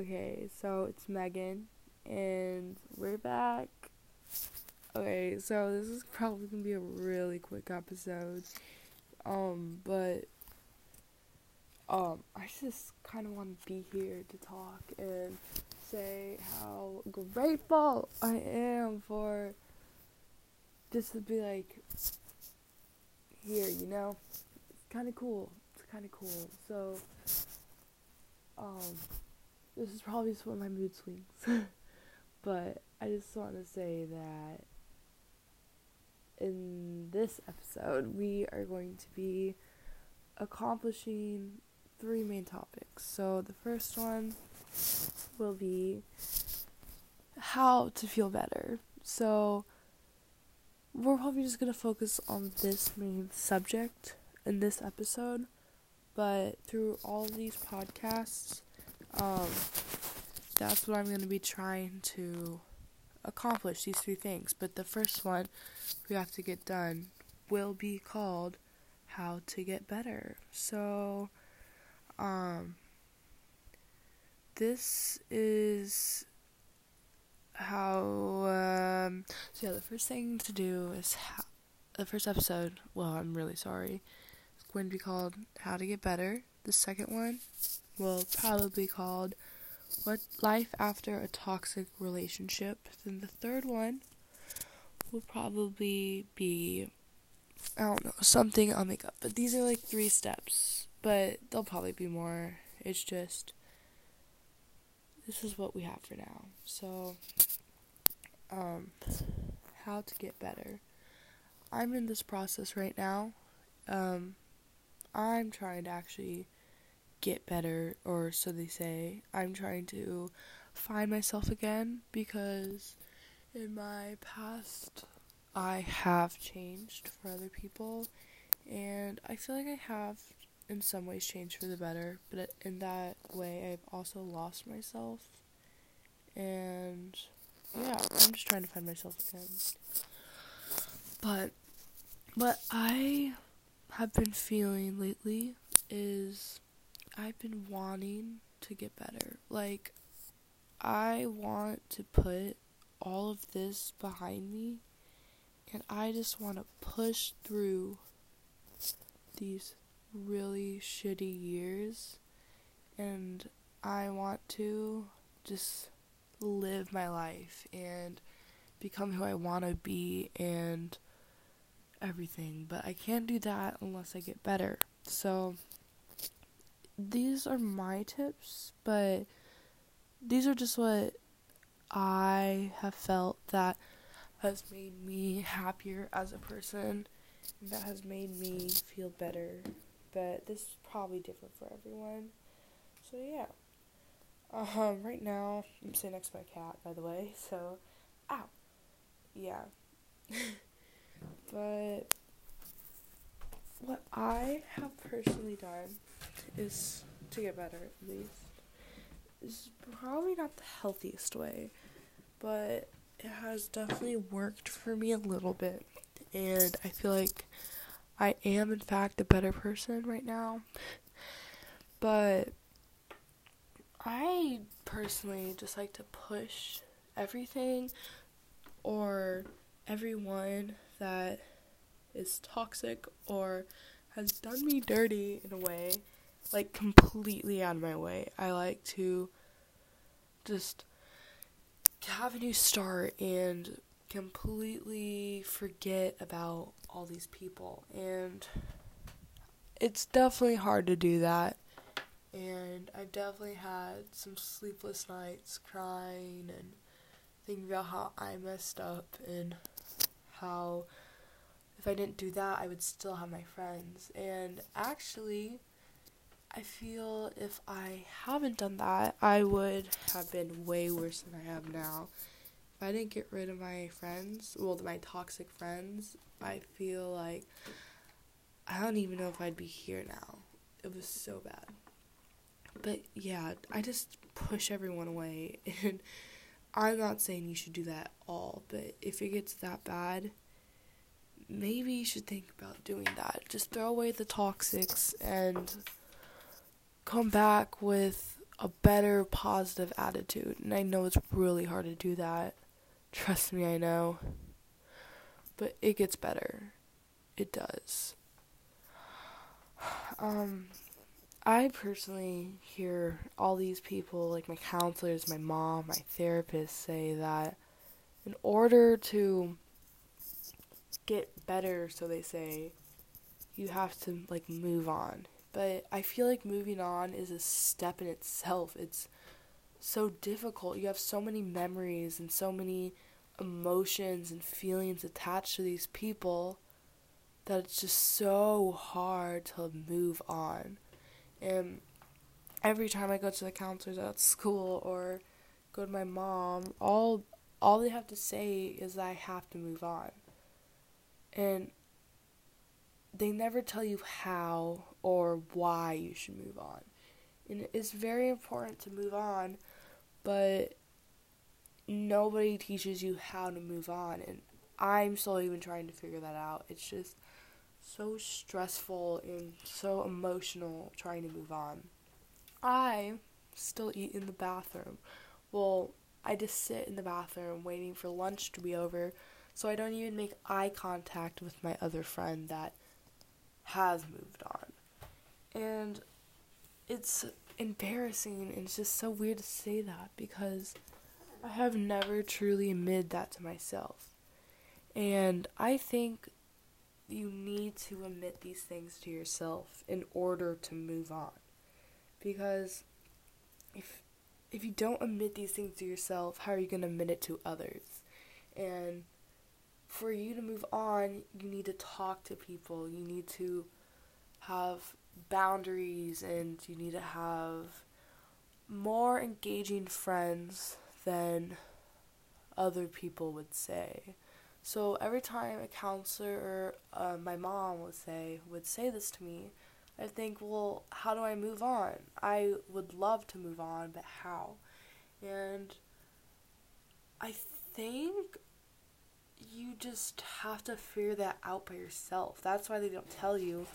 Okay, so it's Megan, and we're back. Okay, so this is probably gonna be a really quick episode. Um, but um, I just kind of want to be here to talk and say how grateful I am for just to be like here, you know? It's kind of cool. It's kind of cool. So, um, this is probably just one of my mood swings. but I just want to say that in this episode, we are going to be accomplishing three main topics. So, the first one will be how to feel better. So, we're probably just going to focus on this main subject in this episode, but through all these podcasts, um, that's what I'm going to be trying to accomplish these three things. But the first one we have to get done will be called How to Get Better. So, um, this is how, um, so yeah, the first thing to do is how, the first episode, well, I'm really sorry, it's going to be called How to Get Better. The second one will probably called What Life After a Toxic Relationship. Then the third one will probably be I don't know, something I'll make up. But these are like three steps. But there'll probably be more. It's just this is what we have for now. So um how to get better. I'm in this process right now. Um I'm trying to actually get better, or so they say. I'm trying to find myself again because in my past I have changed for other people, and I feel like I have in some ways changed for the better, but in that way I've also lost myself. And yeah, I'm just trying to find myself again. But what I have been feeling lately is I've been wanting to get better. Like, I want to put all of this behind me, and I just want to push through these really shitty years, and I want to just live my life and become who I want to be and everything, but I can't do that unless I get better. So, these are my tips, but these are just what I have felt that has made me happier as a person, that has made me feel better. But this is probably different for everyone. So, yeah. Um, right now, I'm sitting next to my cat, by the way, so, ow. Yeah. but what I have personally done is to get better at least. Is probably not the healthiest way, but it has definitely worked for me a little bit. And I feel like I am in fact a better person right now. But I personally just like to push everything or everyone that is toxic or has done me dirty in a way, like completely out of my way. I like to just have a new start and completely forget about all these people. And it's definitely hard to do that. And I've definitely had some sleepless nights crying and thinking about how I messed up and how if I didn't do that, I would still have my friends. And actually, I feel if I haven't done that, I would have been way worse than I am now. If I didn't get rid of my friends, well, my toxic friends, I feel like I don't even know if I'd be here now. It was so bad. But yeah, I just push everyone away. And I'm not saying you should do that all, but if it gets that bad, maybe you should think about doing that. Just throw away the toxics and come back with a better positive attitude. And I know it's really hard to do that. Trust me, I know. But it gets better. It does. Um I personally hear all these people, like my counselors, my mom, my therapist, say that in order to get better, so they say, you have to like move on. But I feel like moving on is a step in itself. It's so difficult. You have so many memories and so many emotions and feelings attached to these people that it's just so hard to move on. And every time I go to the counselors at school or go to my mom, all all they have to say is I have to move on. And they never tell you how or why you should move on. And it's very important to move on, but nobody teaches you how to move on. And I'm still even trying to figure that out. It's just so stressful and so emotional trying to move on. I still eat in the bathroom. Well, I just sit in the bathroom waiting for lunch to be over, so I don't even make eye contact with my other friend that has moved on. And it's embarrassing and it's just so weird to say that because I have never truly admitted that to myself. And I think you need to admit these things to yourself in order to move on. Because if if you don't admit these things to yourself, how are you going to admit it to others? And for you to move on, you need to talk to people. You need to have boundaries and you need to have more engaging friends than other people would say. So every time a counselor or uh, my mom would say would say this to me, I think, well, how do I move on? I would love to move on, but how? And I think you just have to figure that out by yourself. That's why they don't tell you.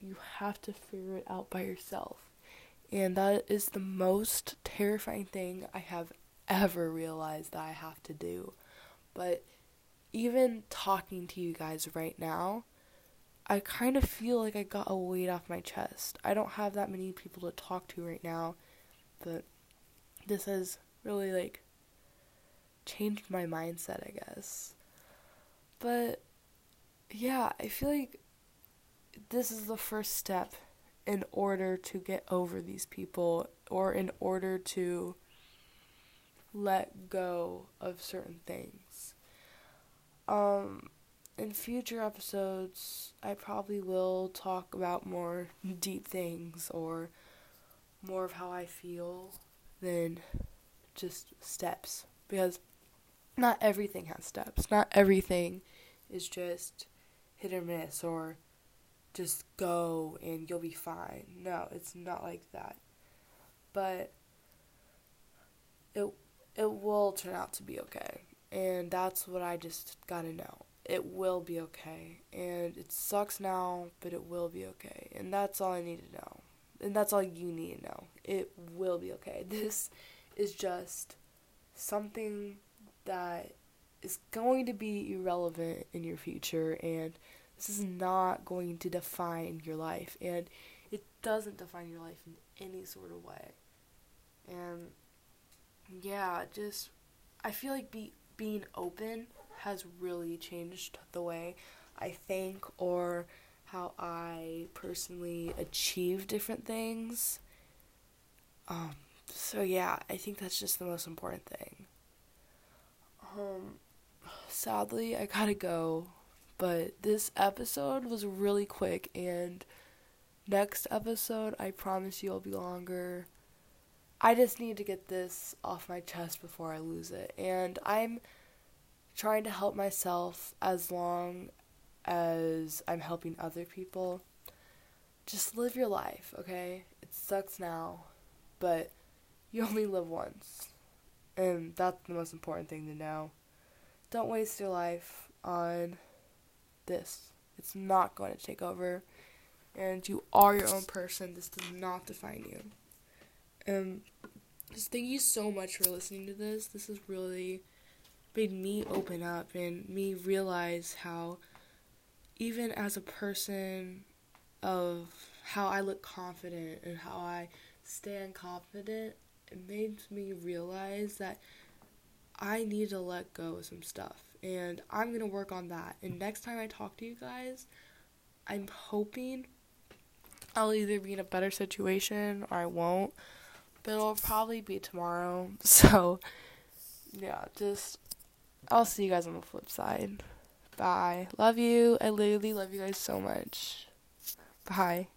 You have to figure it out by yourself. And that is the most terrifying thing I have ever realized that I have to do. But even talking to you guys right now, I kind of feel like I got a weight off my chest. I don't have that many people to talk to right now, but this has really like changed my mindset, I guess. But yeah, I feel like this is the first step in order to get over these people or in order to let go of certain things. Um, in future episodes, I probably will talk about more deep things or more of how I feel than just steps. Because not everything has steps. Not everything is just hit or miss or just go and you'll be fine. No, it's not like that. But it it will turn out to be okay. And that's what I just got to know. It will be okay. And it sucks now, but it will be okay. And that's all I need to know. And that's all you need to know. It will be okay. This is just something that is going to be irrelevant in your future and this is not going to define your life and it doesn't define your life in any sort of way. And yeah, just I feel like be being open has really changed the way I think or how I personally achieve different things. Um, so yeah, I think that's just the most important thing. Um, sadly, I gotta go, but this episode was really quick, and next episode, I promise you, will be longer. I just need to get this off my chest before I lose it. And I'm trying to help myself as long as I'm helping other people. Just live your life, okay? It sucks now, but you only live once. And that's the most important thing to know. Don't waste your life on this. It's not going to take over. And you are your own person. This does not define you. And just thank you so much for listening to this. This has really made me open up and me realize how, even as a person, of how I look confident and how I stand confident, it made me realize that I need to let go of some stuff. And I'm going to work on that. And next time I talk to you guys, I'm hoping I'll either be in a better situation or I won't. But it'll probably be tomorrow. So, yeah, just. I'll see you guys on the flip side. Bye. Love you. I literally love you guys so much. Bye.